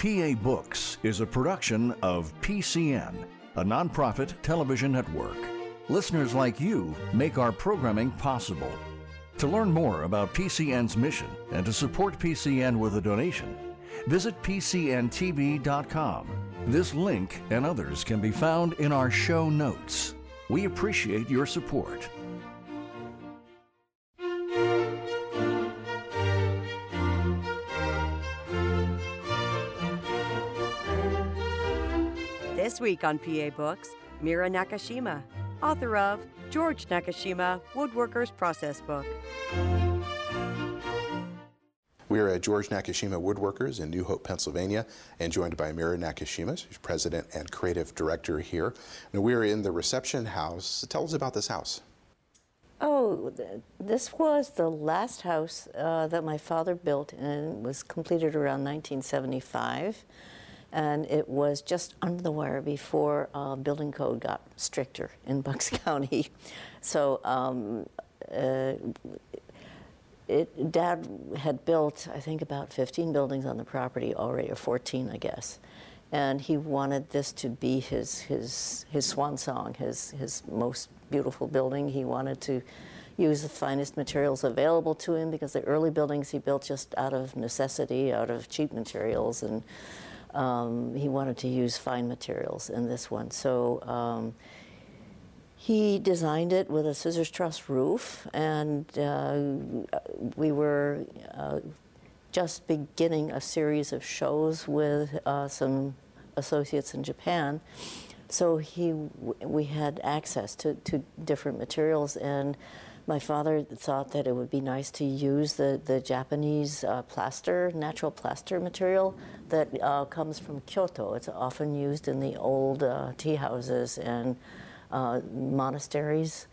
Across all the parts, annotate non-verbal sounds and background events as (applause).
PA Books is a production of PCN, a nonprofit television network. Listeners like you make our programming possible. To learn more about PCN's mission and to support PCN with a donation, visit PCNTV.com. This link and others can be found in our show notes. We appreciate your support. Week on PA Books, Mira Nakashima, author of George Nakashima Woodworker's Process Book. We are at George Nakashima Woodworkers in New Hope, Pennsylvania, and joined by Mira Nakashima, who's president and creative director here. Now, we are in the reception house. Tell us about this house. Oh, th- this was the last house uh, that my father built, and was completed around 1975. And it was just under the wire before uh, building code got stricter in (laughs) Bucks County. So um, uh, it, Dad had built, I think, about 15 buildings on the property already, or 14, I guess. And he wanted this to be his, his, his swan song, his, his most beautiful building. He wanted to use the finest materials available to him because the early buildings he built just out of necessity, out of cheap materials, and um, he wanted to use fine materials in this one. So um, he designed it with a scissors truss roof, and uh, we were uh, just beginning a series of shows with uh, some associates in Japan. So he, we had access to, to different materials, and my father thought that it would be nice to use the, the Japanese uh, plaster, natural plaster material that uh, comes from Kyoto. It's often used in the old uh, tea houses and uh, monasteries.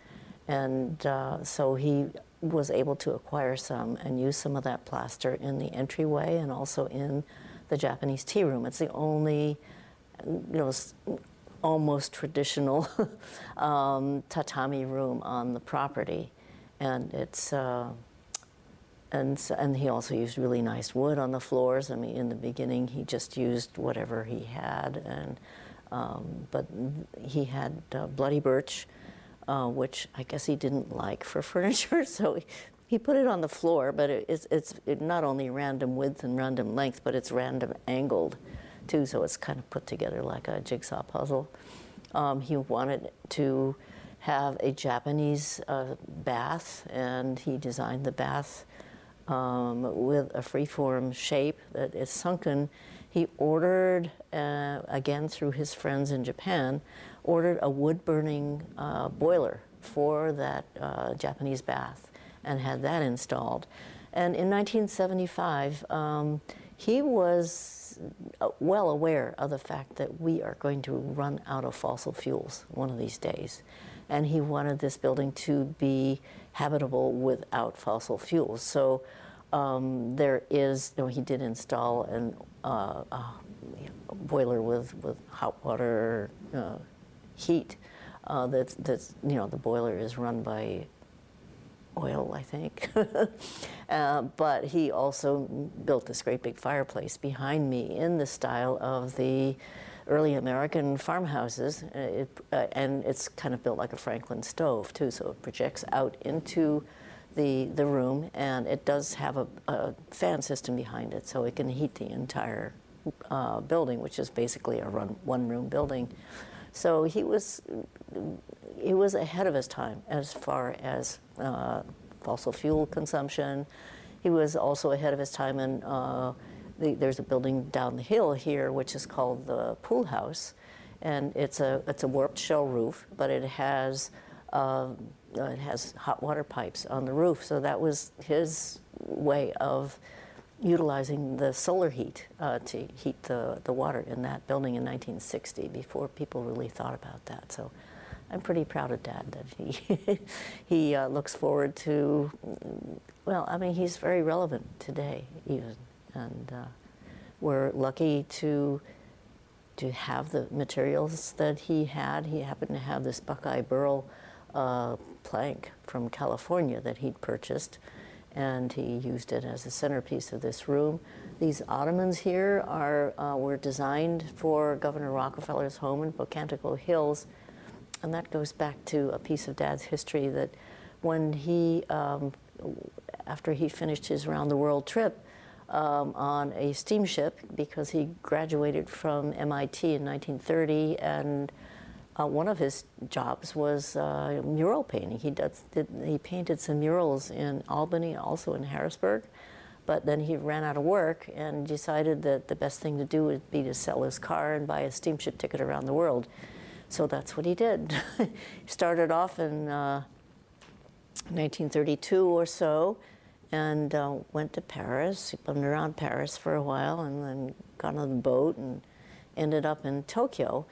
And uh, so he was able to acquire some and use some of that plaster in the entryway and also in the Japanese tea room. It's the only, you know, almost traditional (laughs) um, tatami room on the property. And it's, uh, and, and he also used really nice wood on the floors. I mean, in the beginning, he just used whatever he had, and um, but he had uh, bloody birch, uh, which I guess he didn't like for (laughs) furniture, so he, he put it on the floor. But it, it's it's it not only random width and random length, but it's random angled, too. So it's kind of put together like a jigsaw puzzle. Um, he wanted to have a Japanese uh, bath, and he designed the bath um, with a freeform shape that is sunken. He ordered, uh, again through his friends in Japan, ordered a wood burning uh, boiler for that uh, Japanese bath and had that installed. And in 1975, um, he was uh, well aware of the fact that we are going to run out of fossil fuels one of these days. And he wanted this building to be habitable without fossil fuels. So um, there is, you know, he did install an, uh, a boiler with, with hot water uh, heat. Uh, that's, that's, you know, the boiler is run by oil, I think. (laughs) uh, but he also built this great big fireplace behind me in the style of the early American farmhouses. Uh, It, uh, and it's kind of built like a Franklin stove, too, so it projects out into the, the room, and it does have a, a fan system behind it, so it can heat the entire uh, building, which is basically a run, one-room building. So he was he was ahead of his time as far as uh, fossil fuel consumption. He was also ahead of his time in uh, the, there's a building down the hill here which is called the Pool House, and it's a it's a warped shell roof, but it has uh, it has hot water pipes on the roof. So that was his way of utilizing the solar heat uh, to heat the, the water in that building in 1960 before people really thought about that. So I'm pretty proud of Dad that he, (laughs) he uh, looks forward to, well, I mean, he's very relevant today, even. And uh, we're lucky to, to have the materials that he had. He happened to have this Buckeye Burl uh, plank from California that he'd purchased and he used it as a centerpiece of this room. These ottomans here are, uh, were designed for Governor Rockefeller's home in Pocantico Hills. And that goes back to a piece of Dad's history that when he, um, after he finished his round the world trip um, on a steamship, because he graduated from MIT in 1930 and uh, one of his jobs was uh, mural painting. He, does, did, he painted some murals in Albany, also in Harrisburg, but then he ran out of work and decided that the best thing to do would be to sell his car and buy a steamship ticket around the world. So that's what he did. (laughs) he started off in uh, 1932 or so and uh, went to Paris. He bummed around Paris for a while and then got on the boat and ended up in Tokyo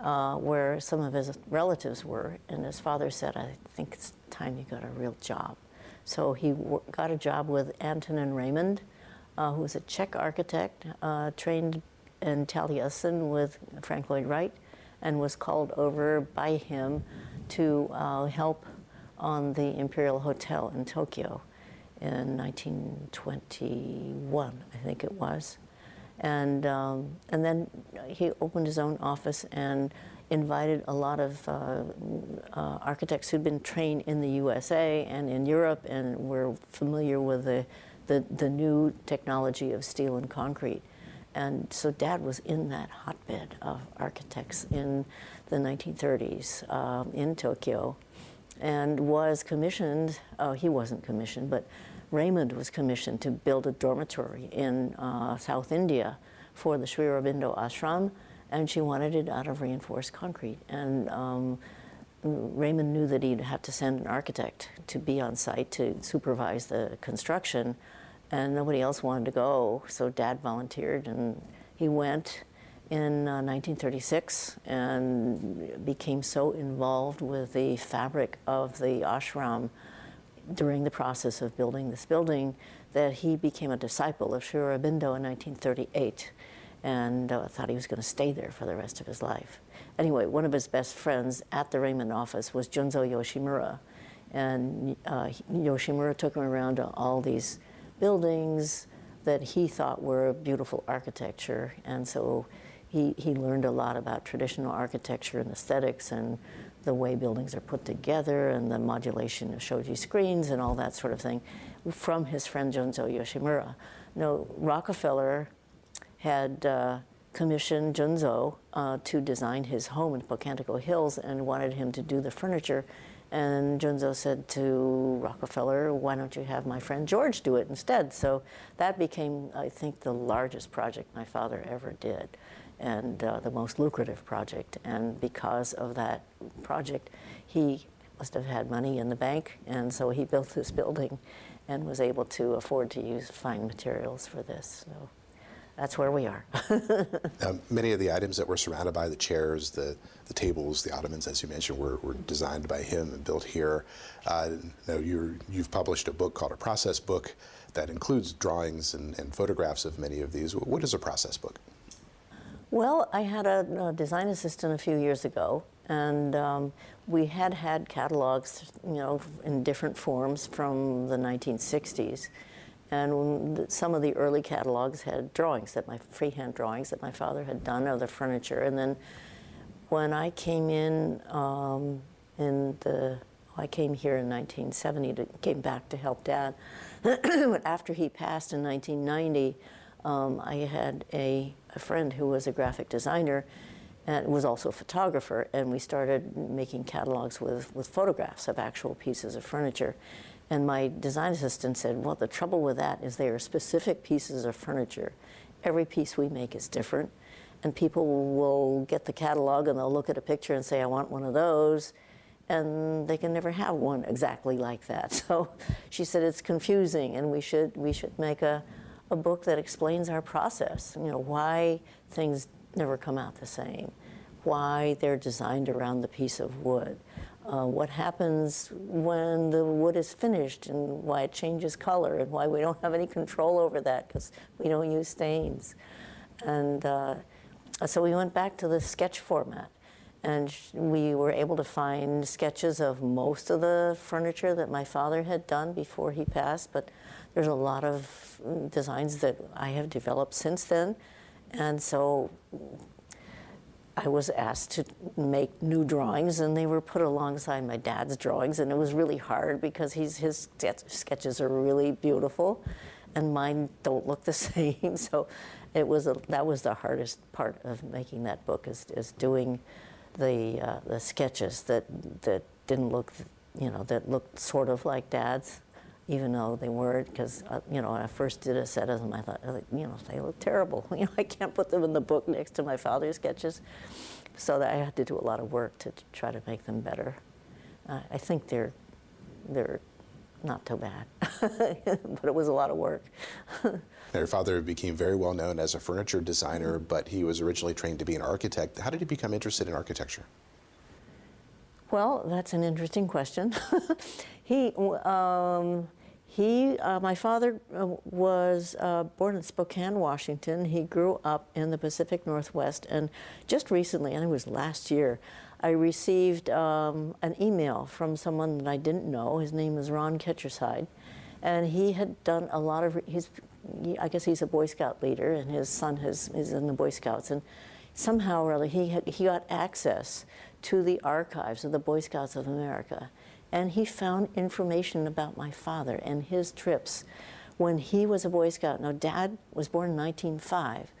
uh, where some of his relatives were. And his father said, I think it's time you got a real job. So he got a job with Antonin Raymond, uh, who was a Czech architect, uh, trained in Taliesin with Frank Lloyd Wright, and was called over by him to uh, help on the Imperial Hotel in Tokyo in 1921, I think it was. And, um, and then he opened his own office and invited a lot of uh, uh, architects who'd been trained in the USA and in Europe and were familiar with the, the, the new technology of steel and concrete. And so Dad was in that hotbed of architects in the 1930s um, in Tokyo and was commissioned, oh, he wasn't commissioned, but Raymond was commissioned to build a dormitory in uh, South India for the Sri Aurobindo ashram, and she wanted it out of reinforced concrete. And um, Raymond knew that he'd have to send an architect to be on site to supervise the construction, and nobody else wanted to go, so Dad volunteered, and he went in uh, 1936 and became so involved with the fabric of the ashram during the process of building this building that he became a disciple of Sri Aurobindo in 1938 and uh, thought he was going to stay there for the rest of his life. Anyway, one of his best friends at the Raymond office was Junzo Yoshimura. And uh, Yoshimura took him around to all these buildings that he thought were beautiful architecture. And so he, he learned a lot about traditional architecture and aesthetics and the way buildings are put together and the modulation of shoji screens and all that sort of thing from his friend Junzo Yoshimura. No, Rockefeller had uh, commissioned Junzo uh, to design his home in Pocantico Hills and wanted him to do the furniture. And Junzo said to Rockefeller, why don't you have my friend George do it instead? So that became, I think, the largest project my father ever did and uh, the most lucrative project. And because of that project, he must have had money in the bank, and so he built this building and was able to afford to use fine materials for this. So that's where we are. (laughs) many of the items that were surrounded by the chairs, the, the tables, the ottomans, as you mentioned, were, were designed by him and built here. Uh, now you have published a book called a process book that includes drawings and, and photographs of many of these. What is a process book? Well, I had a, a design assistant a few years ago, and um, we had had catalogs, you know, in different forms from the 1960s. And some of the early catalogs had drawings that my freehand drawings that my father had done of the furniture. And then when I came in um, in the I came here in 1970 to came back to help Dad. (clears throat) After he passed in 1990, um, I had a a friend who was a graphic designer and was also a photographer, and we started making catalogs with, with photographs of actual pieces of furniture. And my design assistant said, Well, the trouble with that is they are specific pieces of furniture. Every piece we make is different, and people will get the catalog and they'll look at a picture and say, I want one of those. And they can never have one exactly like that. (laughs) So she said it's confusing, and we should we should make a, a book that explains our process, you know, why things never come out the same, why they're designed around the piece of wood, uh, what happens when the wood is finished and why it changes color and why we don't have any control over that because we don't use stains. And uh, so we went back to the sketch format. And we were able to find sketches of most of the furniture that my father had done before he passed, but there's a lot of designs that I have developed since then, and so I was asked to make new drawings, and they were put alongside my dad's drawings, and it was really hard because he's, his sketches are really beautiful, and mine don't look the (laughs) same. So, it was a, that was the hardest part of making that book is, is doing the uh, the sketches that that didn't look, you know, that looked sort of like dad's, even though they weren't. Because uh, you know, when I first did a set of them, I thought, you know, they look terrible. (laughs) You know, I can't put them in the book next to my father's sketches, so that I had to do a lot of work to, try to make them better. Uh, I think they're they're not too bad, (laughs) but it was a lot of work. (laughs) Your father became very well known as a furniture designer, but he was originally trained to be an architect. How did he become interested in architecture? Well, that's an interesting question. he, um, he, uh, my father uh, was uh, born in Spokane, Washington. He grew up in the Pacific Northwest, and just recently, and it was last year, I received um, an email from someone that I didn't know. His name is Ron Ketcherside, and he had done a lot of. He's, I guess he's a Boy Scout leader, and his son has, is in the Boy Scouts, and somehow or other he had, he got access to the archives of the Boy Scouts of America, and he found information about my father and his trips when he was a Boy Scout. Now, Dad was born in 1905.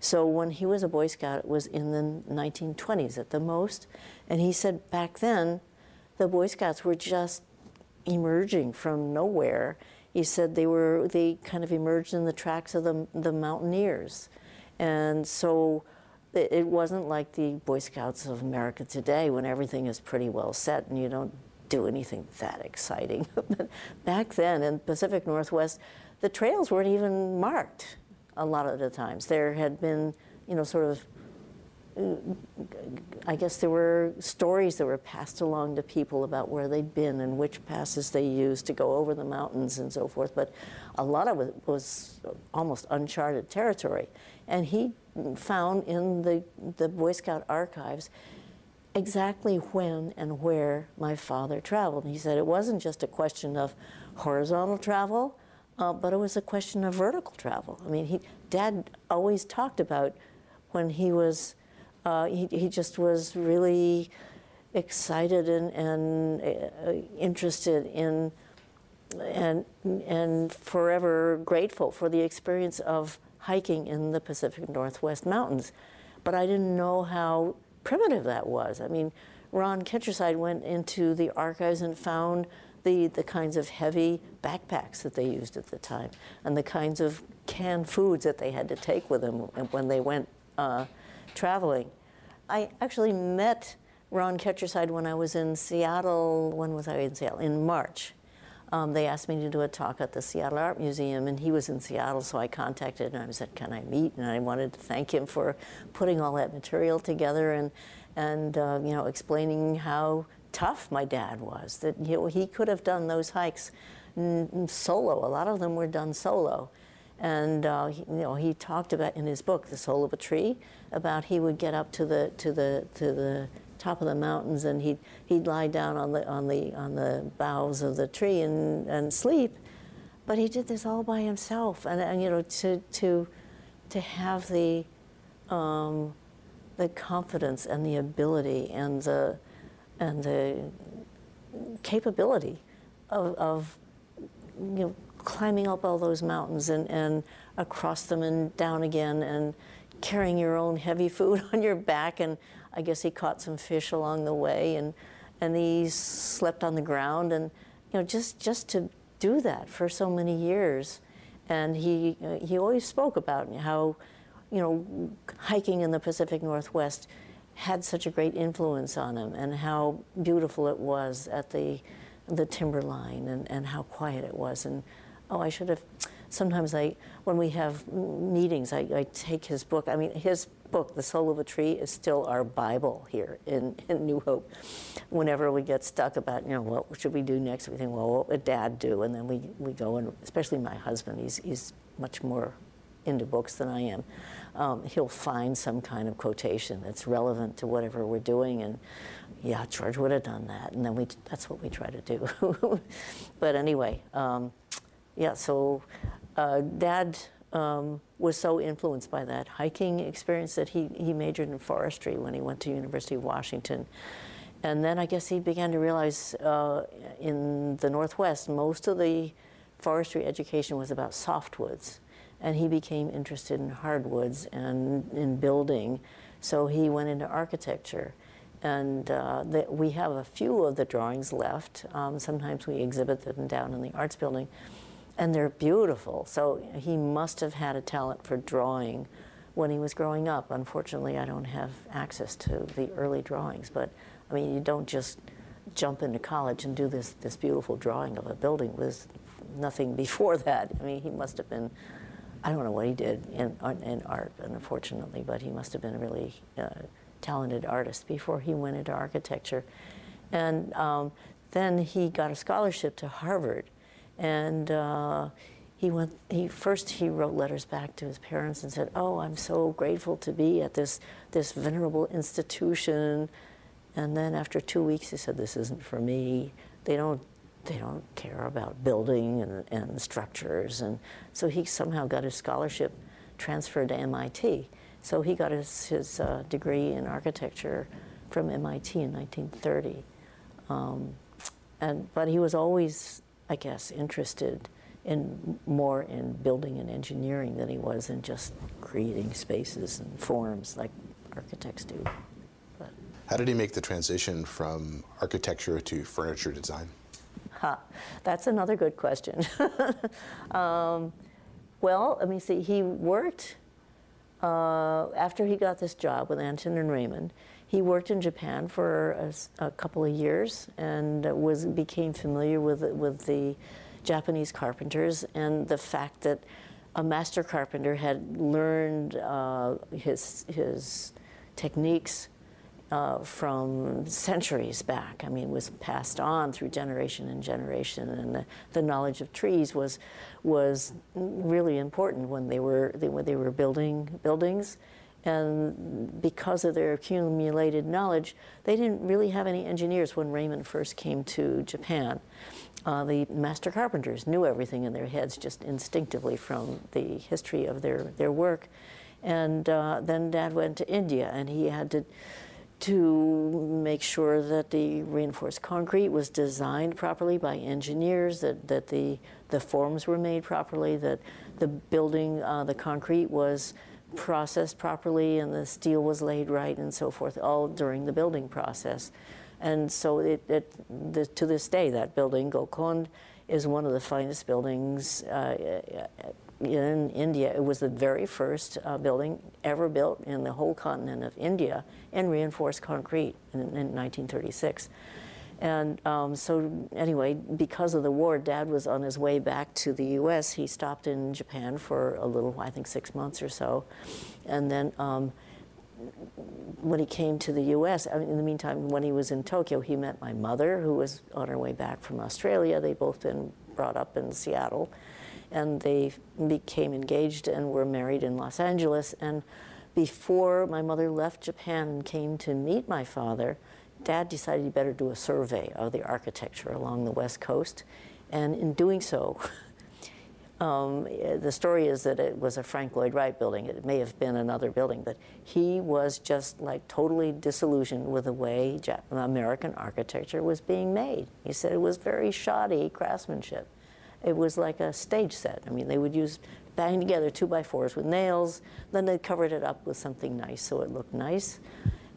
So when he was a Boy Scout, it was in the 1920s at the most. And he said back then, the Boy Scouts were just emerging from nowhere. He said they were they kind of emerged in the tracks of the the mountaineers, and so it, it wasn't like the Boy Scouts of America today when everything is pretty well set and you don't do anything that exciting. (laughs) but back then in the Pacific Northwest, the trails weren't even marked a lot of the times. There had been, you know, sort of I guess there were stories that were passed along to people about where they'd been and which passes they used to go over the mountains and so forth. But a lot of it was almost uncharted territory. And he found in the, the Boy Scout archives exactly when and where my father traveled. He said it wasn't just a question of horizontal travel, uh, but it was a question of vertical travel. I mean, he, Dad always talked about when he was uh, he, he just was really excited and, and uh, interested in and and forever grateful for the experience of hiking in the Pacific Northwest mountains. But I didn't know how primitive that was. I mean, Ron Ketcherside went into the archives and found the, the kinds of heavy backpacks that they used at the time and the kinds of canned foods that they had to take with them when they went uh, traveling. I actually met Ron Ketcherside when I was in Seattle. When was I in Seattle? In March. Um, they asked me to do a talk at the Seattle Art Museum, and he was in Seattle, so I contacted him and I said, "Can I meet?" And I wanted to thank him for putting all that material together and and uh, you know explaining how tough my dad was. That you know, he could have done those hikes solo. A lot of them were done solo, and uh, he, you know, he talked about in his book, The Soul of a Tree, about he would get up to the to the to the top of the mountains and he'd he'd lie down on the on the on the boughs of the tree and, and sleep. But he did this all by himself, and, and you know to to to have the um, the confidence and the ability and the and the capability of, of you know climbing up all those mountains and, and across them and down again and carrying your own heavy food (laughs) on your back. And I guess he caught some fish along the way and, and he slept on the ground. And, you know, just, just to do that for so many years. And he, uh, he always spoke about how, you know, hiking in the Pacific Northwest had such a great influence on him and how beautiful it was at the, the timberline and, and how quiet it was. And oh, I should have. Sometimes I, when we have meetings, I, I take his book. I mean, his book, The Soul of a Tree, is still our Bible here in, in New Hope. Whenever we get stuck about, you know, what should we do next, we think, well, what would Dad do? And then we, we go, and especially my husband, he's, he's much more into books than I am. Um, he'll find some kind of quotation that's relevant to whatever we're doing, and yeah, George would have done that, and then we that's what we try to do. (laughs) but anyway, um, yeah, so uh, Dad um, was so influenced by that hiking experience that he, he majored in forestry when he went to University of Washington. And then I guess he began to realize uh, in the Northwest, most of the forestry education was about softwoods. And he became interested in hardwoods and in building. So he went into architecture. And uh, the, we have a few of the drawings left. Um, sometimes we exhibit them down in the arts building and they're beautiful. So he must have had a talent for drawing when he was growing up. Unfortunately, I don't have access to the early drawings, but I mean, you don't just jump into college and do this, this beautiful drawing of a building. with nothing (laughs) before that. I mean, he must have been, I don't know what he did in, in art, unfortunately, but he must have been a really uh, talented artist before he went into architecture. And um, then he got a scholarship to Harvard and uh, he went. He first he wrote letters back to his parents and said, "Oh, I'm so grateful to be at this this venerable institution." And then after two weeks, he said, "This isn't for me. They don't they don't care about building and, and structures." And so he somehow got his scholarship transferred to MIT. So he got his his uh, degree in architecture from MIT in 1930. Um, and but he was always I guess, interested in more in building and engineering than he was in just creating spaces and forms like architects do. But. How did he make the transition from architecture to furniture design? Ha, that's another good question. (laughs) um, well, let me see. He worked uh, after he got this job with Antonin Raymond. He worked in Japan for a, a, couple of years and was became familiar with with the Japanese carpenters and the fact that a master carpenter had learned uh, his his techniques uh, from centuries back. I mean, it was passed on through generation and generation, and the, the knowledge of trees was was really important when they were they, when they were building buildings and because of their accumulated knowledge, they didn't really have any engineers when Raymond first came to Japan. Uh, the master carpenters knew everything in their heads just instinctively from the history of their, their work. And uh, then Dad went to India, and he had to to make sure that the reinforced concrete was designed properly by engineers, that, that the, the forms were made properly, that the building, uh, the concrete was processed properly and the steel was laid right and so forth, all during the building process. And so it, it the, to this day, that building, Golconde, is one of the finest buildings uh, in India. It was the very first uh, building ever built in the whole continent of India in reinforced concrete in, in 1936. And um, so, anyway, because of the war, Dad was on his way back to the U.S. He stopped in Japan for a little, I think, six months or so, and then. Um, when he came to the U.S., I mean, in the meantime, when he was in Tokyo, he met my mother, who was on her way back from Australia. They'd both been brought up in Seattle, and they became engaged and were married in Los Angeles. And before my mother left Japan and came to meet my father, Dad decided he better do a survey of the architecture along the West Coast. And in doing so, (laughs) um, the story is that it was a Frank Lloyd Wright building. It may have been another building, but he was just like totally disillusioned with the way American architecture was being made. He said it was very shoddy craftsmanship. It was like a stage set. I mean, they would use bang together two by fours with nails, then they covered it up with something nice so it looked nice.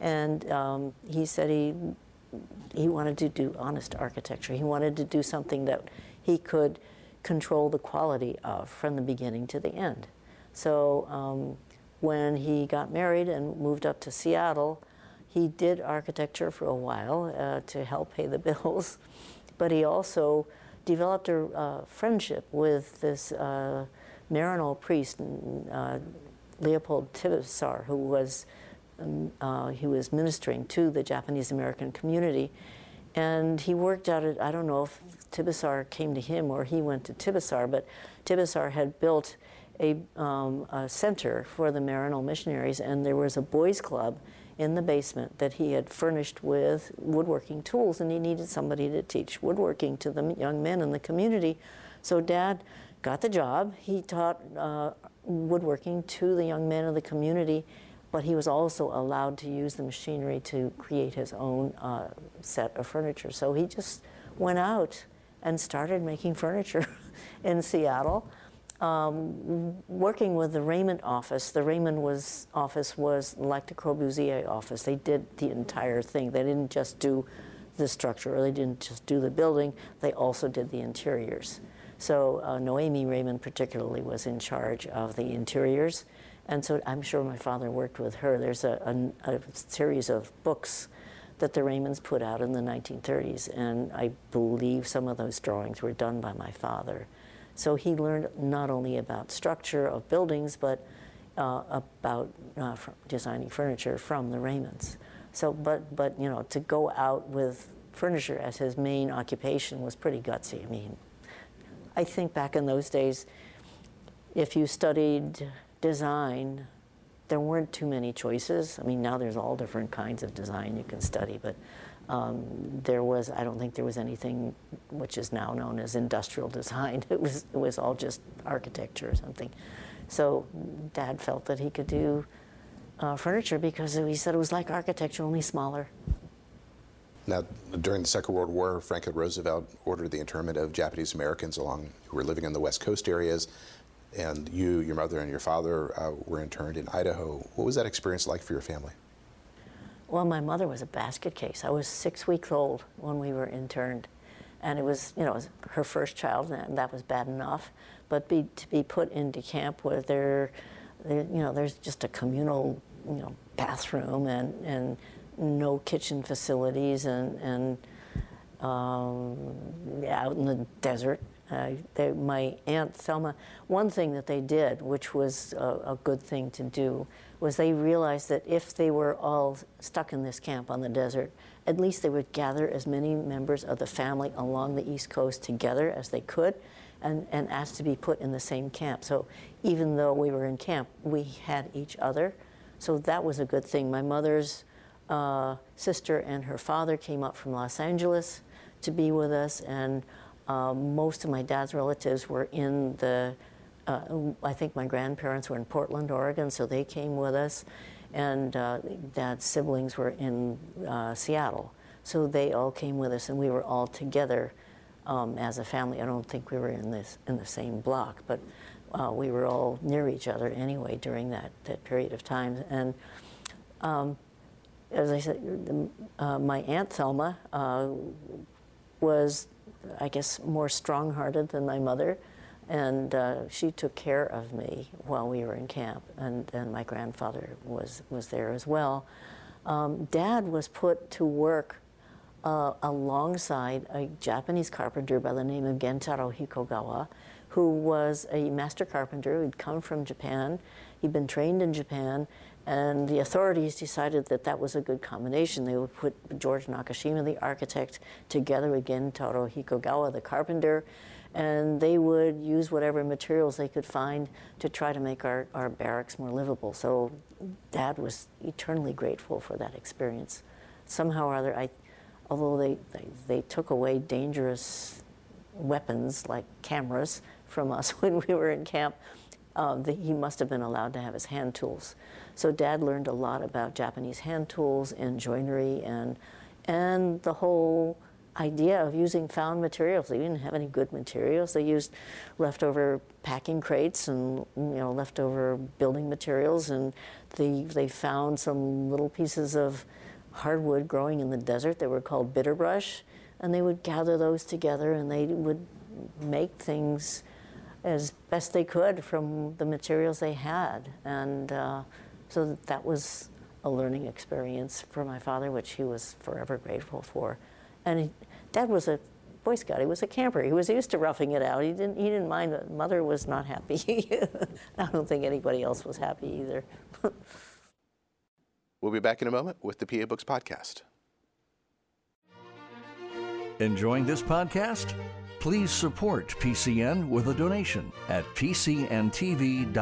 And um, he said he, he wanted to do honest architecture. He wanted to do something that he could control the quality of from the beginning to the end. So um, when he got married and moved up to Seattle, he did architecture for a while uh, to help pay the (laughs) bills, but he also developed a uh, friendship with this uh, Maryknoll priest, uh, Leopold Tibesar, who was um, uh, he was ministering to the Japanese American community. And he worked out it, I don't know if Tibesar came to him or he went to Tibesar, but Tibesar had built a, um, a center for the Maryknoll missionaries, and there was a boys' club in the basement that he had furnished with woodworking tools, and he needed somebody to teach woodworking to the young men in the community. So Dad got the job. He taught uh, woodworking to the young men of the community, but he was also allowed to use the machinery to create his own uh, set of furniture. So he just went out and started making furniture (laughs) in Seattle. Um, working with the Raymond office, the Raymond was office was like the Corbusier office. They did the entire thing. They didn't just do the structure, or they didn't just do the building. They also did the interiors. So uh, Noemi Raymond particularly was in charge of the interiors, and so I'm sure my father worked with her. There's a, a, a series of books that the Raymonds put out in the 1930s, and I believe some of those drawings were done by my father. So he learned not only about structure of buildings, but uh, about uh, designing furniture from the Raymonds. So, but, but you know, to go out with furniture as his main occupation was pretty gutsy. I mean, I think back in those days, if you studied design, there weren't too many choices. I mean, now there's all different kinds of design you can study, but um, there was, I don't think there was anything which is now known as industrial design. (laughs) It was, it was all just architecture or something. So Dad felt that he could do uh, furniture because he said it was like architecture, only smaller. Now, during the Second World War, Franklin Roosevelt ordered the internment of Japanese Americans along who were living in the West Coast areas, and you, your mother, and your father uh, were interned in Idaho. What was that experience like for your family? Well, my mother was a basket case. I was six weeks old when we were interned, and it was, you know, was her first child, and that was bad enough. But be, to be put into camp where there, there, you know, there's just a communal, you know, bathroom and and no kitchen facilities and, and um, out in the desert. Uh, they, my aunt Thelma, one thing that they did, which was a, a, good thing to do, was they realized that if they were all stuck in this camp on the desert, at least they would gather as many members of the family along the East Coast together as they could and, and ask to be put in the same camp. So even though we were in camp, we had each other. So that was a good thing. My mother's uh, sister and her father came up from Los Angeles to be with us, and uh, most of my dad's relatives were in the. Uh, I think my grandparents were in Portland, Oregon, so they came with us, and uh, dad's siblings were in uh, Seattle, so they all came with us, and we were all together um, as a family. I don't think we were in this in the same block, but uh, we were all near each other anyway during that that period of time, and. Um, as I said, uh, my aunt Thelma uh, was, I guess, more strong-hearted than my mother, and uh, she took care of me while we were in camp, and, and my grandfather was was there as well. Um, Dad was put to work uh, alongside a Japanese carpenter by the name of Gentaro Hikogawa, who was a master carpenter who'd come from Japan. He'd been trained in Japan and the authorities decided that that was a good combination. They would put George Nakashima, the architect, together with Gentaro Hikogawa, the carpenter, and they would use whatever materials they could find to try to make our, our barracks more livable. So Dad was eternally grateful for that experience. Somehow or other, I, although they, they, they took away dangerous weapons like cameras from us (laughs) when we were in camp, uh, the, he must have been allowed to have his hand tools. So Dad learned a lot about Japanese hand tools and joinery and and the whole idea of using found materials. They didn't have any good materials. They used leftover packing crates and you know leftover building materials, and they they found some little pieces of hardwood growing in the desert. They were called bitterbrush, and they would gather those together and they would make things as best they could from the materials they had. And uh, so that was a learning experience for my father, which he was forever grateful for. And he, Dad was a Boy Scout. He was a camper. He was used to roughing it out. He didn't. He didn't mind. That mother was not happy. (laughs) I don't think anybody else was happy either. (laughs) we'll be back in a moment with the PA Books podcast. Enjoying this podcast? Please support PCN with a donation at pcntv.com.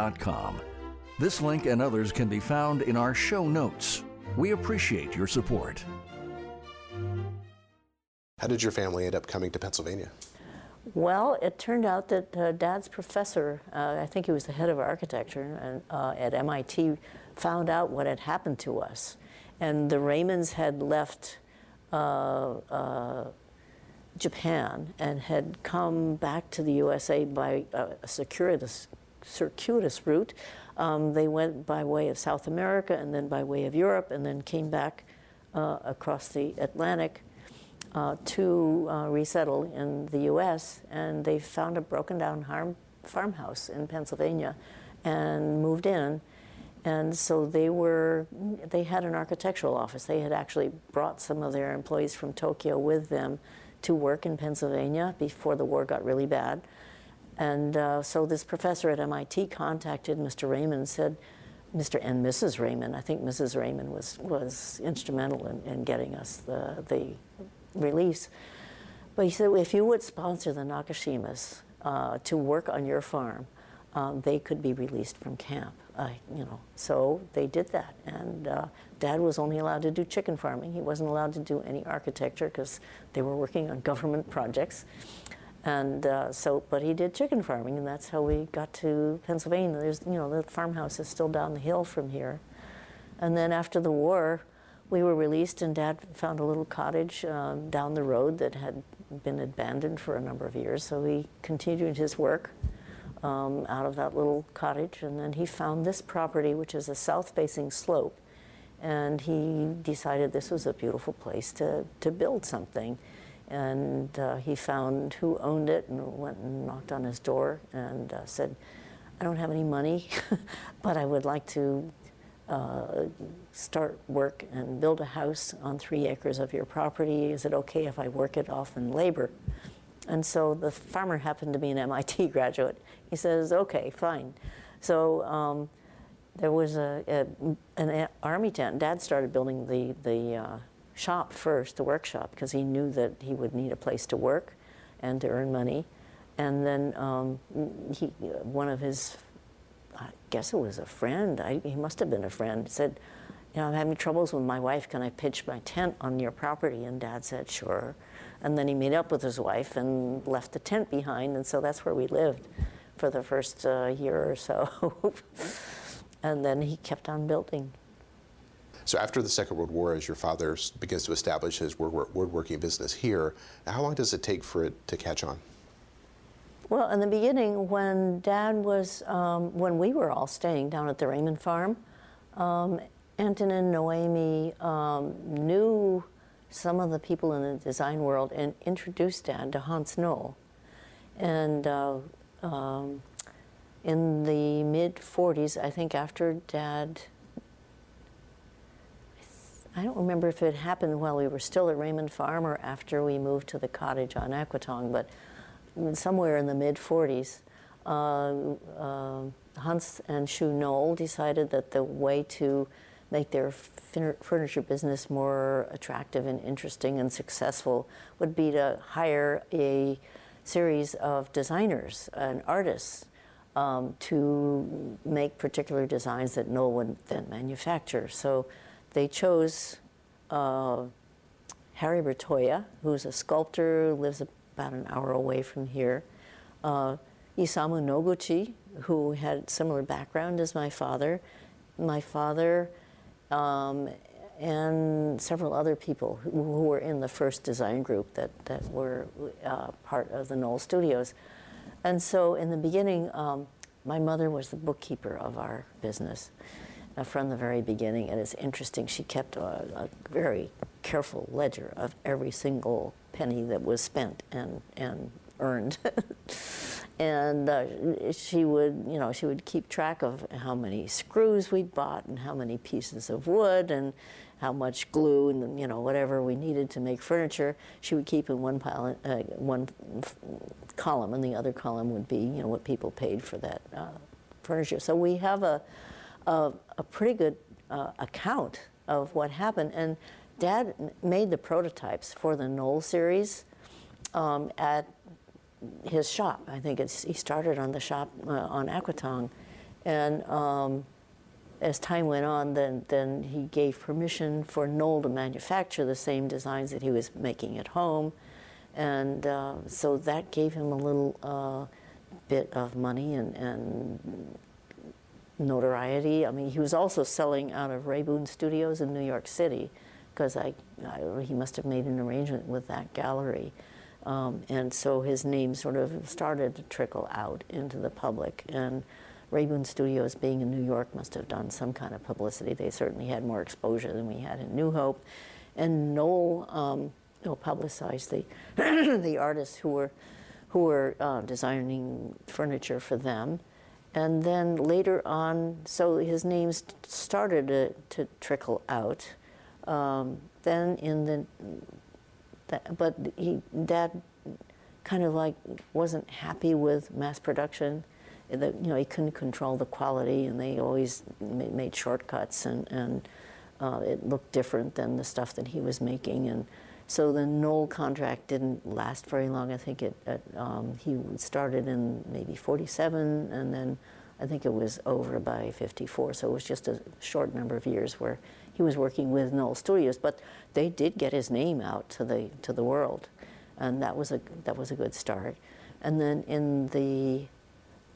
This link and others can be found in our show notes. We appreciate your support. How did your family end up coming to Pennsylvania? Well, it turned out that uh, Dad's professor, uh, I think he was the head of architecture and, uh, at MIT, found out what had happened to us. And the Raymonds had left uh, uh, Japan and had come back to the USA by a circuitous, circuitous route. Um, they went by way of South America and then by way of Europe and then came back uh, across the Atlantic uh, to uh, resettle in the U.S. and they found a broken down harm, farmhouse in Pennsylvania and moved in. And so they were, they had an architectural office. They had actually brought some of their employees from Tokyo with them to work in Pennsylvania before the war got really bad. And uh, so this professor at MIT contacted Mr. Raymond and said, Mr. and Mrs. Raymond, I think Mrs. Raymond was, was instrumental in, in getting us the, the release. But he said, if you would sponsor the Nakashimas uh, to work on your farm, um, they could be released from camp. Uh, you know, so they did that, and uh, Dad was only allowed to do chicken farming. He wasn't allowed to do any architecture because they were working on government projects. And uh, so, but he did chicken farming, and that's how we got to Pennsylvania. There's, you know, the farmhouse is still down the hill from here. And then after the war, we were released, and Dad found a little cottage um, down the road that had been abandoned for a number of years. So he continued his work um, out of that little cottage, and then he found this property, which is a south-facing slope, and he decided this was a beautiful place to, to build something. And uh, he found who owned it and went and knocked on his door and uh, said, I don't have any money, (laughs) but I would like to uh, start work and build a house on three acres of your property. Is it okay if I work it off in labor? And so the farmer happened to be an MIT (laughs) graduate. He says, okay, fine. So um, there was a, a, an army tent. Dad started building the, the uh, shop first, the workshop, because he knew that he would need a place to work and to earn money. And then um, he, one of his, I guess it was a friend, I, he must have been a friend, said, you know, I'm having troubles with my wife. Can I pitch my tent on your property? And Dad said, sure. And then he made up with his wife and left the tent behind, and so that's where we lived for the first uh, year or so. (laughs) and then he kept on building. So after the Second World War, as your father begins to establish his woodworking business here, how long does it take for it to catch on? Well, in the beginning, when Dad was, um, when we were all staying down at the Raymond farm, um, Anton and Noemi um, knew some of the people in the design world and introduced Dad to Hans Knoll. And uh, um, in the mid 40s, I think after Dad I don't remember if it happened while we were still at Raymond Farm or after we moved to the cottage on Aquetong, but somewhere in the mid 40s, uh, uh, Hans and Shu Knoll decided that the way to make their furniture business more attractive and interesting and successful would be to hire a series of designers and artists um, to make particular designs that Knoll would then manufacture. So they chose uh, Harry Bertoia, who's a sculptor, lives about an hour away from here. Uh, Isamu Noguchi, who had similar background as my father. My father um, and several other people who, who, were in the first design group that, that were uh, part of the Knoll Studios. And so in the beginning, um, my mother was the bookkeeper of our business uh, from the very beginning. And it's interesting, she kept a, a, very careful ledger of every single penny that was spent and, and earned. (laughs) and uh, she would, you know, she would keep track of how many screws we bought and how many pieces of wood and how much glue and you know whatever we needed to make furniture. She would keep in one pile, uh, one column, and the other column would be you know what people paid for that uh, furniture. So we have a a, a pretty good uh, account of what happened. And Dad made the prototypes for the Knoll series um, at his shop. I think he started on the shop uh, on Aquetong, And um, as time went on, then, then he gave permission for Knoll to manufacture the same designs that he was making at home. And uh, so that gave him a little uh, bit of money and, and notoriety. I mean, he was also selling out of Rabun Studios in New York City because I, I, he must have made an arrangement with that gallery. Um, and so his name sort of started to trickle out into the public. And Rabun Studios, being in New York, must have done some kind of publicity. They certainly had more exposure than we had in New Hope. And Knoll, um, publicized the, (clears throat) the artists who were, who were uh, designing furniture for them. And then later on, so his name started to, to trickle out. Um, then in the, that, but he, Dad kind of like wasn't happy with mass production. That you know he couldn't control the quality, and they always made shortcuts, and and uh, it looked different than the stuff that he was making, and so the Knoll contract didn't last very long. I think it, it um, he started in maybe 47, and then I think it was over by 54. So it was just a short number of years where he was working with Knoll Studios, but they did get his name out to the to the world, and that was a that was a good start. And then in the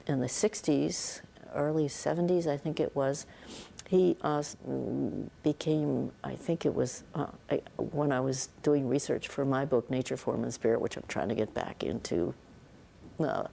in the 60s, early 70s, I think it was, he uh, became, I think it was uh, I, when I was doing research for my book, Nature, Form, and Spirit, which I'm trying to get back into uh,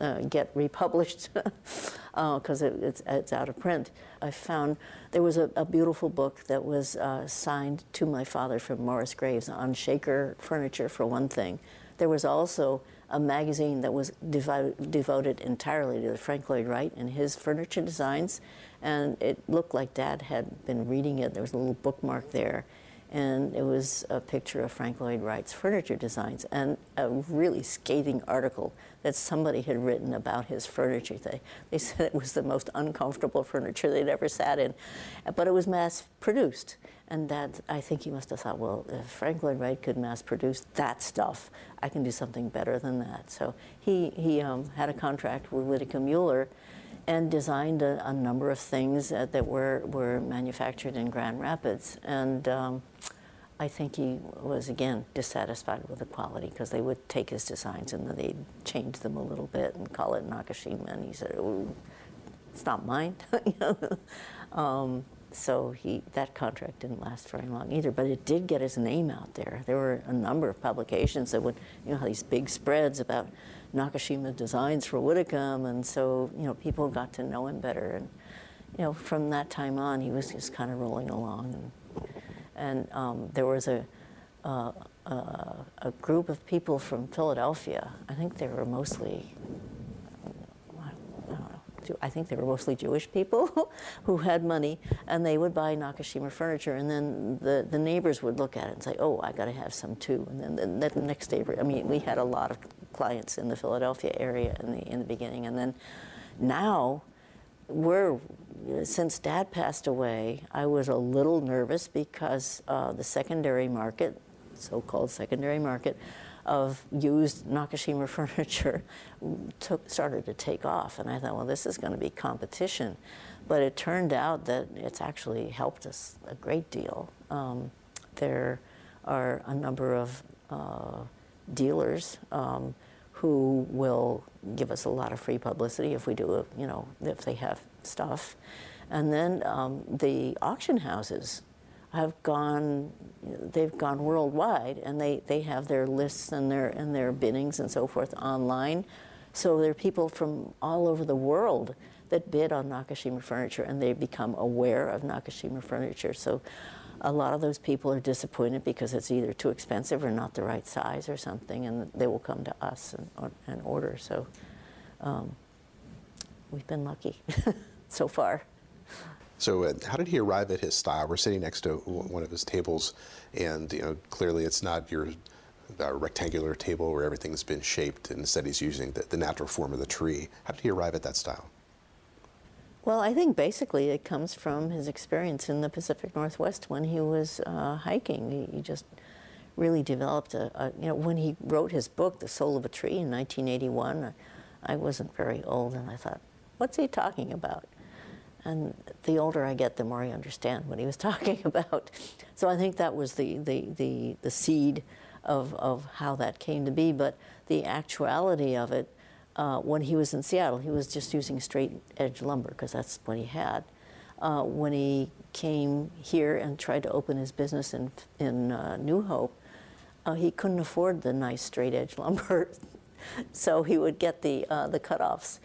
uh, get republished because (laughs) uh, it, it's, it's out of print. I found there was a, a beautiful book that was uh, signed to my father from Morris Graves on Shaker furniture, for one thing. There was also a magazine that was devoted, devoted entirely to Frank Lloyd Wright and his furniture designs, and it looked like Dad had been reading it. There was a little bookmark there, and it was a picture of Frank Lloyd Wright's furniture designs and a really scathing article that somebody had written about his furniture. They, they (laughs) said it was the most uncomfortable furniture they'd ever sat in, but it was mass produced. And that, I think he must have thought, well, if Frank Lloyd Wright could mass produce that stuff, I can do something better than that. So he, he um, had a contract with Widdicomb-Mueller and designed a, a number of things that, that, were, were manufactured in Grand Rapids. And um, I think he was, again, dissatisfied with the quality because they would take his designs and then they'd change them a little bit and call it Nakashima. And he said, oh, it's not mine. (laughs) um, so he, that contract didn't last very long either, but it did get his name out there. There were a number of publications that would, you know, these big spreads about Nakashima designs for Widdicomb, and so you know people got to know him better, and you know from that time on he was just kind of rolling along, and, and um, there was a, uh, uh, a group of people from Philadelphia. I think they were mostly I think they were mostly Jewish people (laughs) who had money, and they would buy Nakashima furniture, and then the, the neighbors would look at it and say, "Oh, I got to have some too." And then the, the next neighbor, I mean, we had a lot of clients in the Philadelphia area in the in the beginning, and then now we're since Dad passed away, I was a little nervous because uh, the secondary market, so-called secondary market, of used Nakashima (laughs) furniture took, started to take off. And I thought, well, this is going to be competition. But it turned out that it's actually helped us a great deal. Um, there are a number of uh, dealers um, who will give us a lot of free publicity if we do, a, you know, if they have stuff. And then um, the auction houses have gone, they've gone worldwide, and they, they have their lists and their and their biddings and so forth online. So there are people from all over the world that bid on Nakashima furniture, and they become aware of Nakashima furniture. So a lot of those people are disappointed because it's either too expensive or not the right size or something, and they will come to us and, and order. So um, we've been lucky (laughs) so far. So, uh, how did he arrive at his style? We're sitting next to one of his tables, and you know clearly it's not your uh, rectangular table where everything's been shaped. Instead, he's using the, the, natural form of the tree. How did he arrive at that style? Well, I think basically it comes from his experience in the Pacific Northwest when he was uh, hiking. He, he, just really developed a, a, you know, when he wrote his book, The Soul of a Tree, in 1981, I wasn't very old, and I thought, what's he talking about? And the older I get, the more I understand what he was (laughs) talking about. So I think that was the, the, the, the seed of, of how that came to be. But the actuality of it, uh, when he was in Seattle, he was just using straight edge lumber because that's what he had. Uh, when he came here and tried to open his business in, in uh, New Hope, uh, he couldn't afford the nice straight edge (laughs) lumber. so he would get the, uh, the cutoffs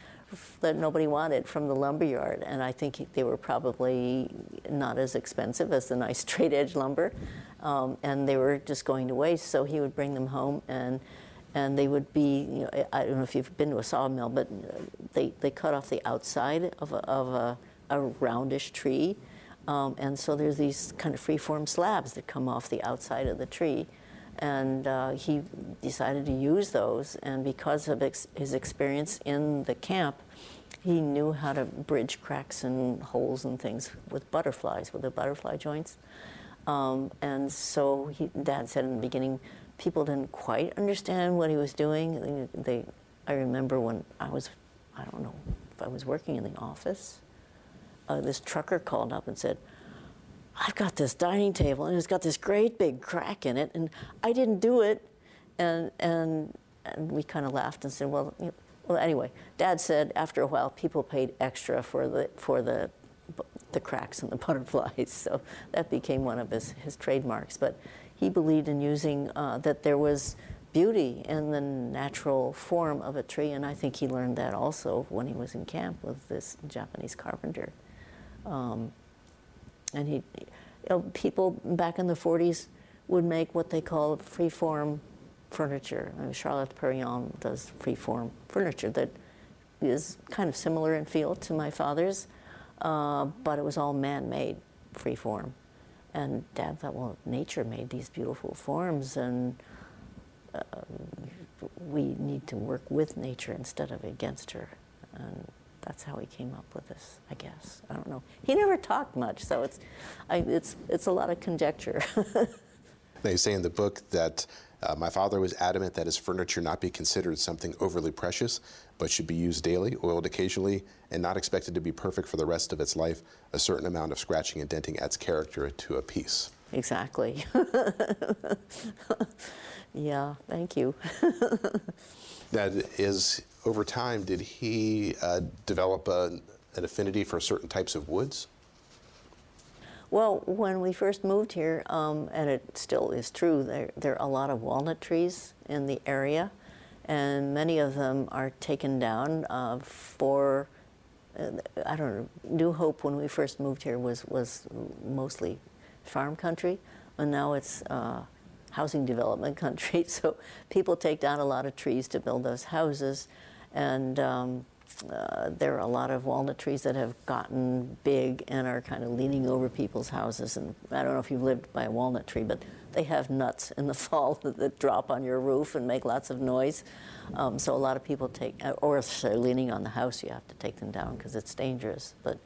that nobody wanted from the lumber yard. And I think they were probably not as expensive as the nice (laughs) straight edge lumber. Um, and they were just going to waste. So he would bring them home and and they would be, you know, I don't know if you've been to a sawmill, but they, they cut off the outside of a, of a, a roundish tree. Um, and so there's these kind of free-form slabs that come off the outside of the tree. And uh, he decided to use those. And because of ex- his experience in the camp, he knew how to bridge cracks and holes and things with butterflies, with the butterfly joints. Um, and so he, Dad said in the beginning, people didn't quite understand what he was doing. They, they, I remember when I was, I don't know, if I was working in the office, uh, this trucker called up and said, I've got this dining table and it's got this great big crack in it, and I didn't do it. And, and, and we kind of laughed and said, well, you know, well, anyway, Dad said after a while people paid extra for the, for the, the cracks and the (laughs) butterflies, so that became one of his, his trademarks. But he believed in using uh, that there was beauty in the natural form of a tree, and I think he learned that also when he was in camp with this Japanese carpenter. Um, and he, you know, people back in the 40s would make what they call free-form furniture. I mean, Charlotte Perriand does free-form furniture that is kind of similar in feel to my father's, uh, but it was all man-made free-form. And Dad thought, well, nature made these beautiful forms, and uh, we need to work with nature instead of against her. And that's how he came up with this, I guess. I don't know. He never talked much, so it's, I, it's, it's a lot of conjecture. (laughs) they say in the book that uh, my father was adamant that his furniture not be considered something overly precious, but should be used daily, oiled occasionally, and not expected to be perfect for the rest of its life. A certain amount of scratching and denting adds character to a piece. Exactly. (laughs) yeah, thank you. (laughs) that is, over time, did he uh, develop a, an affinity for certain types of woods? Well, when we first moved here, um, and it still is true, there, there are a lot of walnut trees in the area, and many of them are taken down uh, for, uh, I don't know, New Hope when we first moved here was, was mostly farm country, and now it's uh, housing development country. (laughs) So people take down a lot of trees to build those houses, and um, uh, there are a lot of walnut trees that have gotten big and are kind of leaning over people's houses. And I don't know if you've lived by a walnut tree, but they have nuts in the (laughs) fall that drop on your roof and make lots of noise. Um, so a lot of people take, uh, or if they're leaning on the house, you have to take them down because it's dangerous. But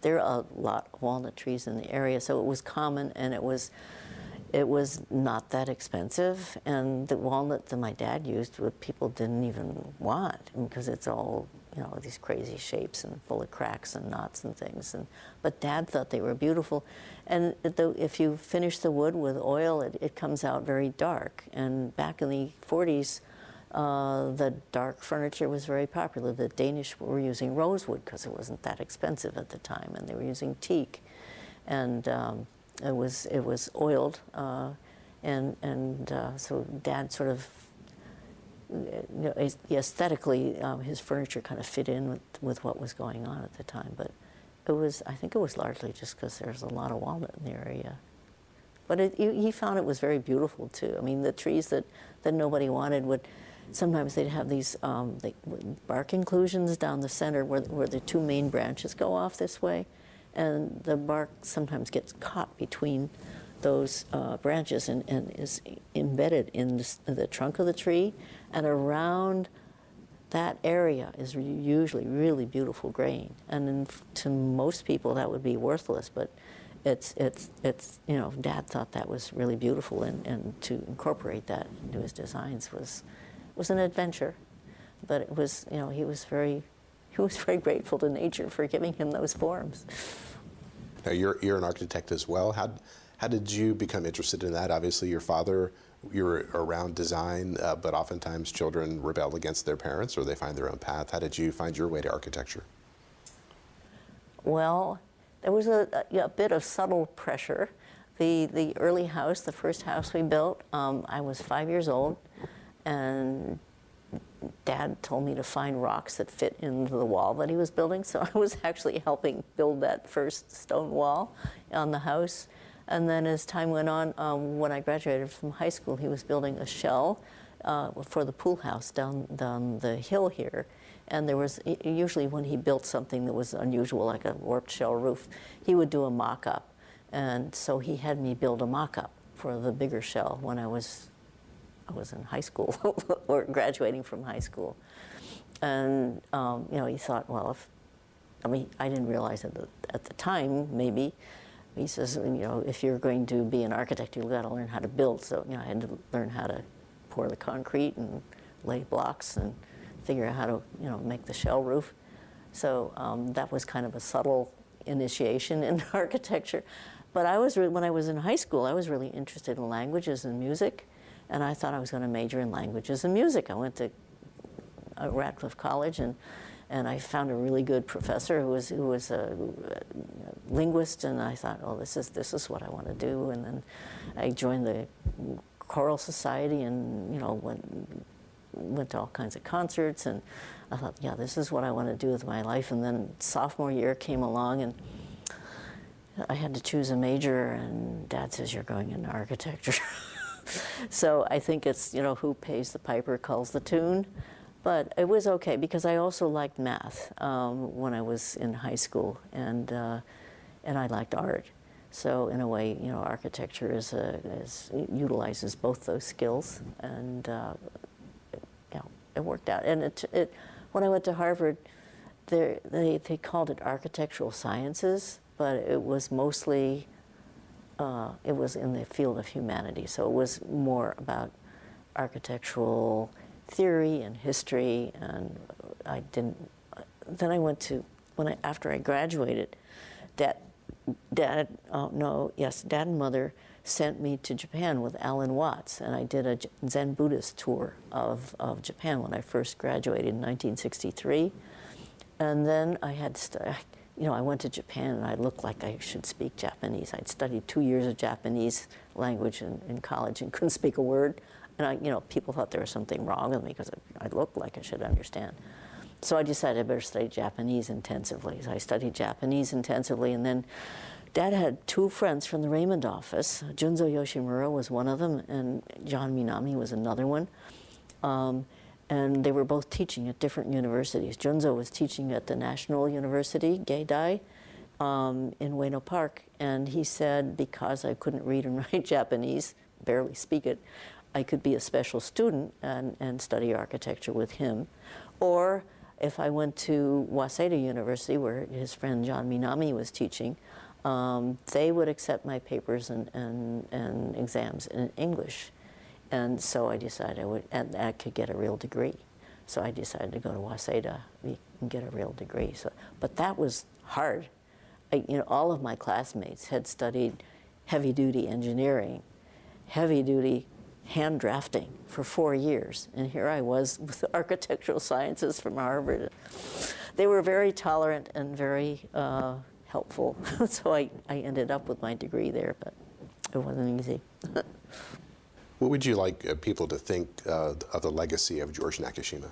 there are a lot of walnut trees in the area, so it was common and it was it was not that expensive, and the walnut that my dad used, what people didn't even want because it's all you know these crazy shapes and full of cracks and knots and things. And but Dad thought they were beautiful, and the, if you finish the wood with oil, it, it comes out very dark. And back in the 40s. Uh, the dark furniture was very popular. The Danish were using rosewood because it wasn't that expensive at the time, and they were using teak. And um, it was it was oiled, uh, and and uh, so Dad sort of you know, aesthetically um, his furniture kind of fit in with, with what was going on at the time. But it was I think it was largely just because there's a lot of walnut in the area. But it, he found it was very beautiful too. I mean, the trees that, that nobody wanted would sometimes they'd have these um, bark inclusions down the center where, where the two main branches go off this way and the bark sometimes gets caught between those uh, branches and, and, is embedded in the, the, trunk of the tree, and around that area is usually really beautiful grain. And in, to most people, that would be worthless, but it's, it's, it's, you know, Dad thought that was really beautiful, and, and to incorporate that into his designs was, was an adventure. But it was, you know, he was very he was very grateful to nature for giving him those forms. Now, you're, you're an architect as well. How, how did you become interested in that? Obviously, your father you're around design, uh, but oftentimes children rebel against their parents or they find their own path. How did you find your way to architecture? Well, there was a, a, a bit of subtle pressure. The, the early house, the first house we built, um, I was five years old, and Dad told me to find rocks that fit into the wall that he was building. So (laughs) I was actually helping build that first stone wall on the house. And then as time went on, um, when I graduated from high school, he was building a shell uh, for the pool house down, down the hill here. And there was usually when he built something that was unusual, like a warped shell roof, he would do a mock up. And so he had me build a mock up for the bigger shell when I was, I was in high school (laughs) or graduating from high school. And, um, you know, he thought, well, if, I mean, I didn't realize it at the time, maybe, he says, you know, if you're going to be an architect, you've got to learn how to build. So, you know, I had to learn how to pour the concrete and lay blocks and figure out how to, you know, make the shell roof. So um, that was kind of a subtle initiation in (laughs) architecture. But I was, re- when I was in high school, I was really interested in languages and music, and I thought I was going to major in languages and music. I went to uh, Radcliffe College and and I found a really good professor who was who was a, a linguist, and I thought, oh, this is this is what I want to do. And then I joined the choral society, and you know went went to all kinds of concerts, and I thought, yeah, this is what I want to do with my life. And then sophomore year came along, and I had to choose a major, and Dad says you're going into architecture. (laughs) so I think it's you know who pays the piper calls the tune. But it was okay because I also liked math um, when I was in high school, and uh, and I liked art. So in a way, you know, architecture is, a, is utilizes both those skills, and uh, yeah, it worked out. And it, it when I went to Harvard, they they called it architectural sciences, but it was mostly uh, it was in the field of humanities. So it was more about architectural theory and history, and I didn't. Then I went to when I after I graduated, dad, dad, oh no, yes, dad and mother sent me to Japan with Alan Watts, and I did a Zen Buddhist tour of, of Japan when I first graduated in 1963. And then I had, st- you know, I went to Japan and I looked like I should speak Japanese. I'd studied two years of Japanese language in, in college and (laughs) couldn't speak a word. And I, you know, people thought there was something wrong with me because I looked like I should understand. So I decided I better study Japanese intensively. So I studied Japanese intensively, and then Dad had two friends from the Raymond office. Junzo Yoshimura was one of them, and John Minami was another one. Um, and they were both teaching at different universities. Junzo was teaching at the National University, Geidai, um, in Ueno Park, and he said because I couldn't read and (laughs) write Japanese, barely speak it, I could be a special student and, and study architecture with him. Or if I went to Waseda University, where his friend John Minami was teaching, um, they would accept my papers and, and, and exams in English. And so I decided I would, and I could get a real degree. So I decided to go to Waseda and get a real degree. So, but that was hard. I, you know, all of my classmates had studied heavy duty engineering, heavy duty hand drafting for four years. And here I was (laughs) with architectural sciences from Harvard. They were very tolerant and very uh, helpful. (laughs) so I, I ended up with my degree there, but it wasn't easy. (laughs) what would you like uh, people to think uh, of the legacy of George Nakashima?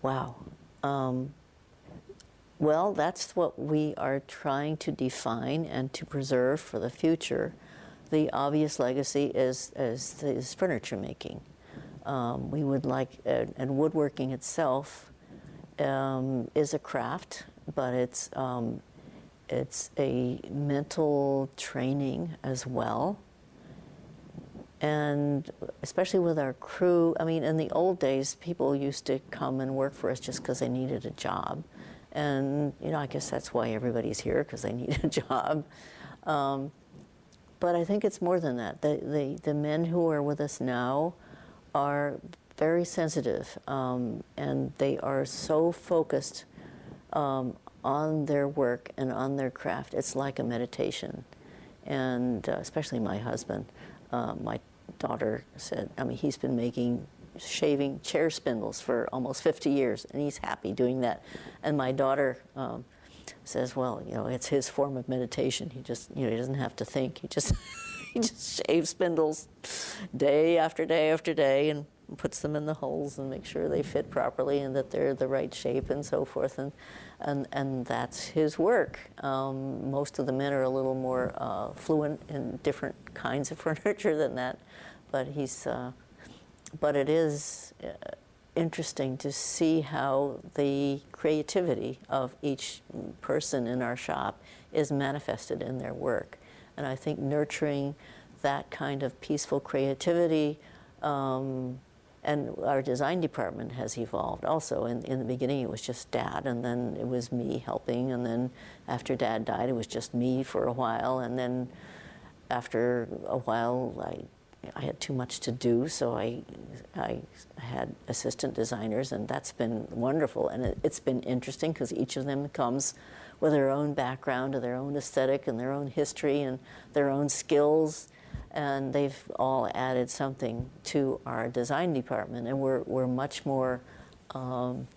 Wow. Um, well, that's what we are trying to define and to preserve for the future the obvious legacy is, is, is furniture making. Um, we would like, uh, and woodworking itself um, is a craft, but it's, um, it's a mental training as well. And especially with our crew, I mean, in the old days, people used to come and work for us just because they needed a job. And, you know, I guess that's why everybody's here, because they (laughs) need a job. Um, but I think it's more than that. The, the, the men who are with us now are very sensitive um, and they are so focused um, on their work and on their craft. It's like a meditation. and uh, especially my husband. Uh, my daughter said, I mean, he's been making shaving chair spindles for almost 50 years, and he's happy doing that. And my daughter um, says, well, you know, it's his form of meditation. He just, you know, he doesn't have to think. He just, (laughs) he just shaves spindles day after day after day and puts them in the holes and makes sure they fit properly and that they're the right shape and so forth. And, and, and that's his work. Um, most of the men are a little more uh, fluent in different kinds of (laughs) furniture than that, but he's, uh, but it is uh, interesting to see how the creativity of each person in our shop is manifested in their work. And I think nurturing that kind of peaceful creativity um, and our design department has evolved also. In, in the beginning, it was just dad, and then it was me helping, and then after dad died, it was just me for a while, and then after a while, I I had too much to do, so I, I had assistant designers, and that's been wonderful. And it, has been interesting because each of them comes with their own background and their own aesthetic and their own history and their own skills, and they've all added something to our design department, and we're, we're much more um,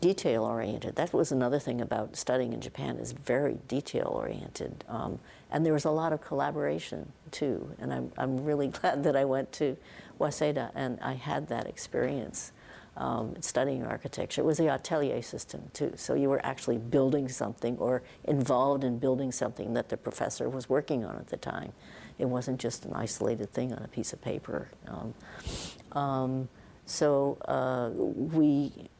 detail oriented. That was another thing about studying in Japan is very detail oriented. Um, and there was a lot of collaboration too. And I'm, I'm really (laughs) glad that I went to Waseda and I had that experience um, studying architecture. It was the atelier system too. So you were actually building something or involved in building something that the professor was working on at the time. It wasn't just an isolated thing on a piece of paper. Um, um, so uh, we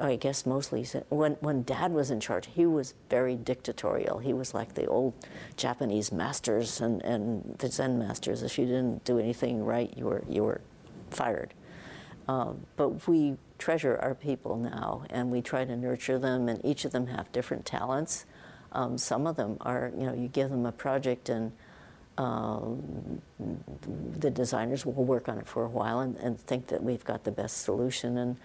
I guess mostly when when Dad was in charge, he was very dictatorial. He was like the old Japanese masters and, and the Zen masters. If you didn't do anything right, you were you were fired. Um, but we treasure our people now, and we try to nurture them. And each of them have different talents. Um, some of them are, you know, you give them a project and. Um, the designers will work on it for a while and, and think that we've got the best solution and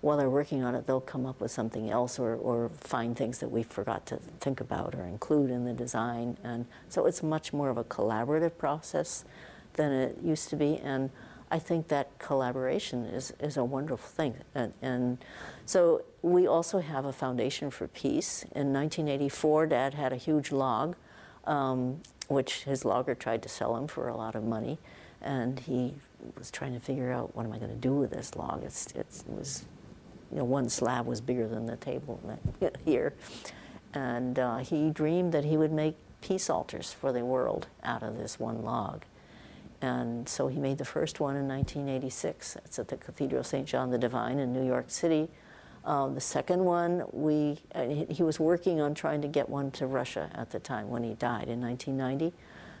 while they're working on it, they'll come up with something else or, or find things that we forgot to think about or include in the design. And so it's much more of a collaborative process than it used to be. And I think that collaboration is, is a wonderful thing. And, and so we also have a foundation for peace. In 1984, Dad had a huge log, um, which his logger tried to sell him for a lot of money. And he was trying to figure out what am I going to do with this log. It's, it's, it was you know, one slab was bigger than the table (laughs) here. And uh, he dreamed that he would make peace altars for the world out of this one log. And so he made the first one in 1986. It's at the Cathedral of St. John the Divine in New York City. Um, the second one, we, uh, he was working on trying to get one to Russia at the time when he died in 1990.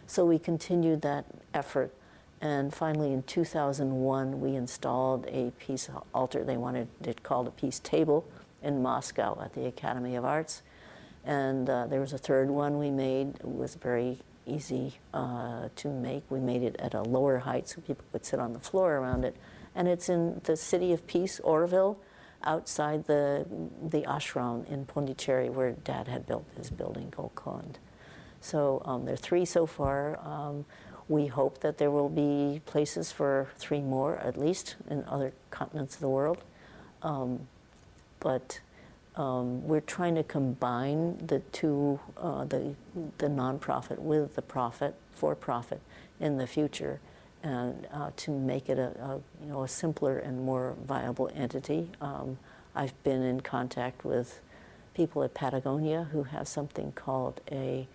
So we continued that effort and finally, in 2001, we installed a peace altar. They wanted it called a peace table in Moscow at the Academy of Arts. And uh, there was a third one we made. It was very easy uh, to make. We made it at a lower height so people could sit on the floor around it. And it's in the city of Peace, Auroville, outside the, the ashram in Pondicherry where Dad had built his building Golconde. So um, there are three so far. Um, we hope that there will be places for three more, at least, in other continents of the world. Um, but um, we're trying to combine the two, uh, the, the nonprofit with the profit, for profit, in the future, and uh, to make it a, a, you know a simpler and more viable entity. Um, I've been in contact with people at Patagonia who have something called a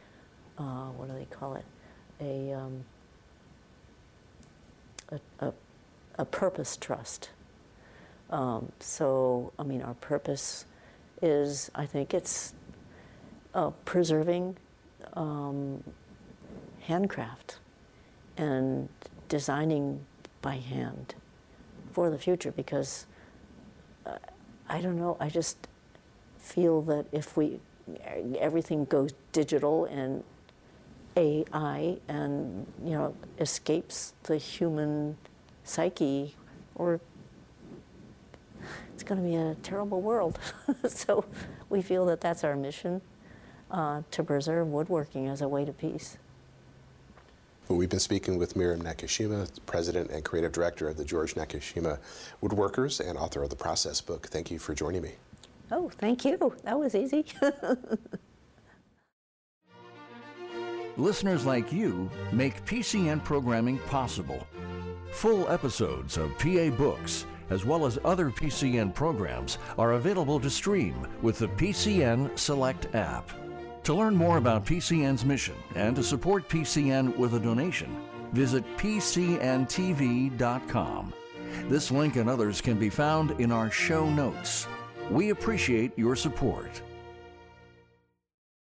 uh, what do they call it? A um, a, a, a purpose trust. Um, so, I mean, our purpose is, I think it's uh, preserving um, handcraft and designing by hand for the future because uh, I don't know, I just feel that if we, everything goes digital and AI and you know escapes the human psyche, or it's going to be a terrible world. (laughs) so we feel that that's our mission uh, to preserve woodworking as a way to peace. Well, we've been speaking with Mira Nakashima, President and Creative Director of the George Nakashima Woodworkers and author of the Process book. Thank you for joining me. Oh, thank you. That was easy. (laughs) Listeners like you make PCN programming possible. Full episodes of PA Books, as well as other PCN programs, are available to stream with the PCN Select app. To learn more about PCN's mission and to support PCN with a donation, visit PCNTV.com. This link and others can be found in our show notes. We appreciate your support.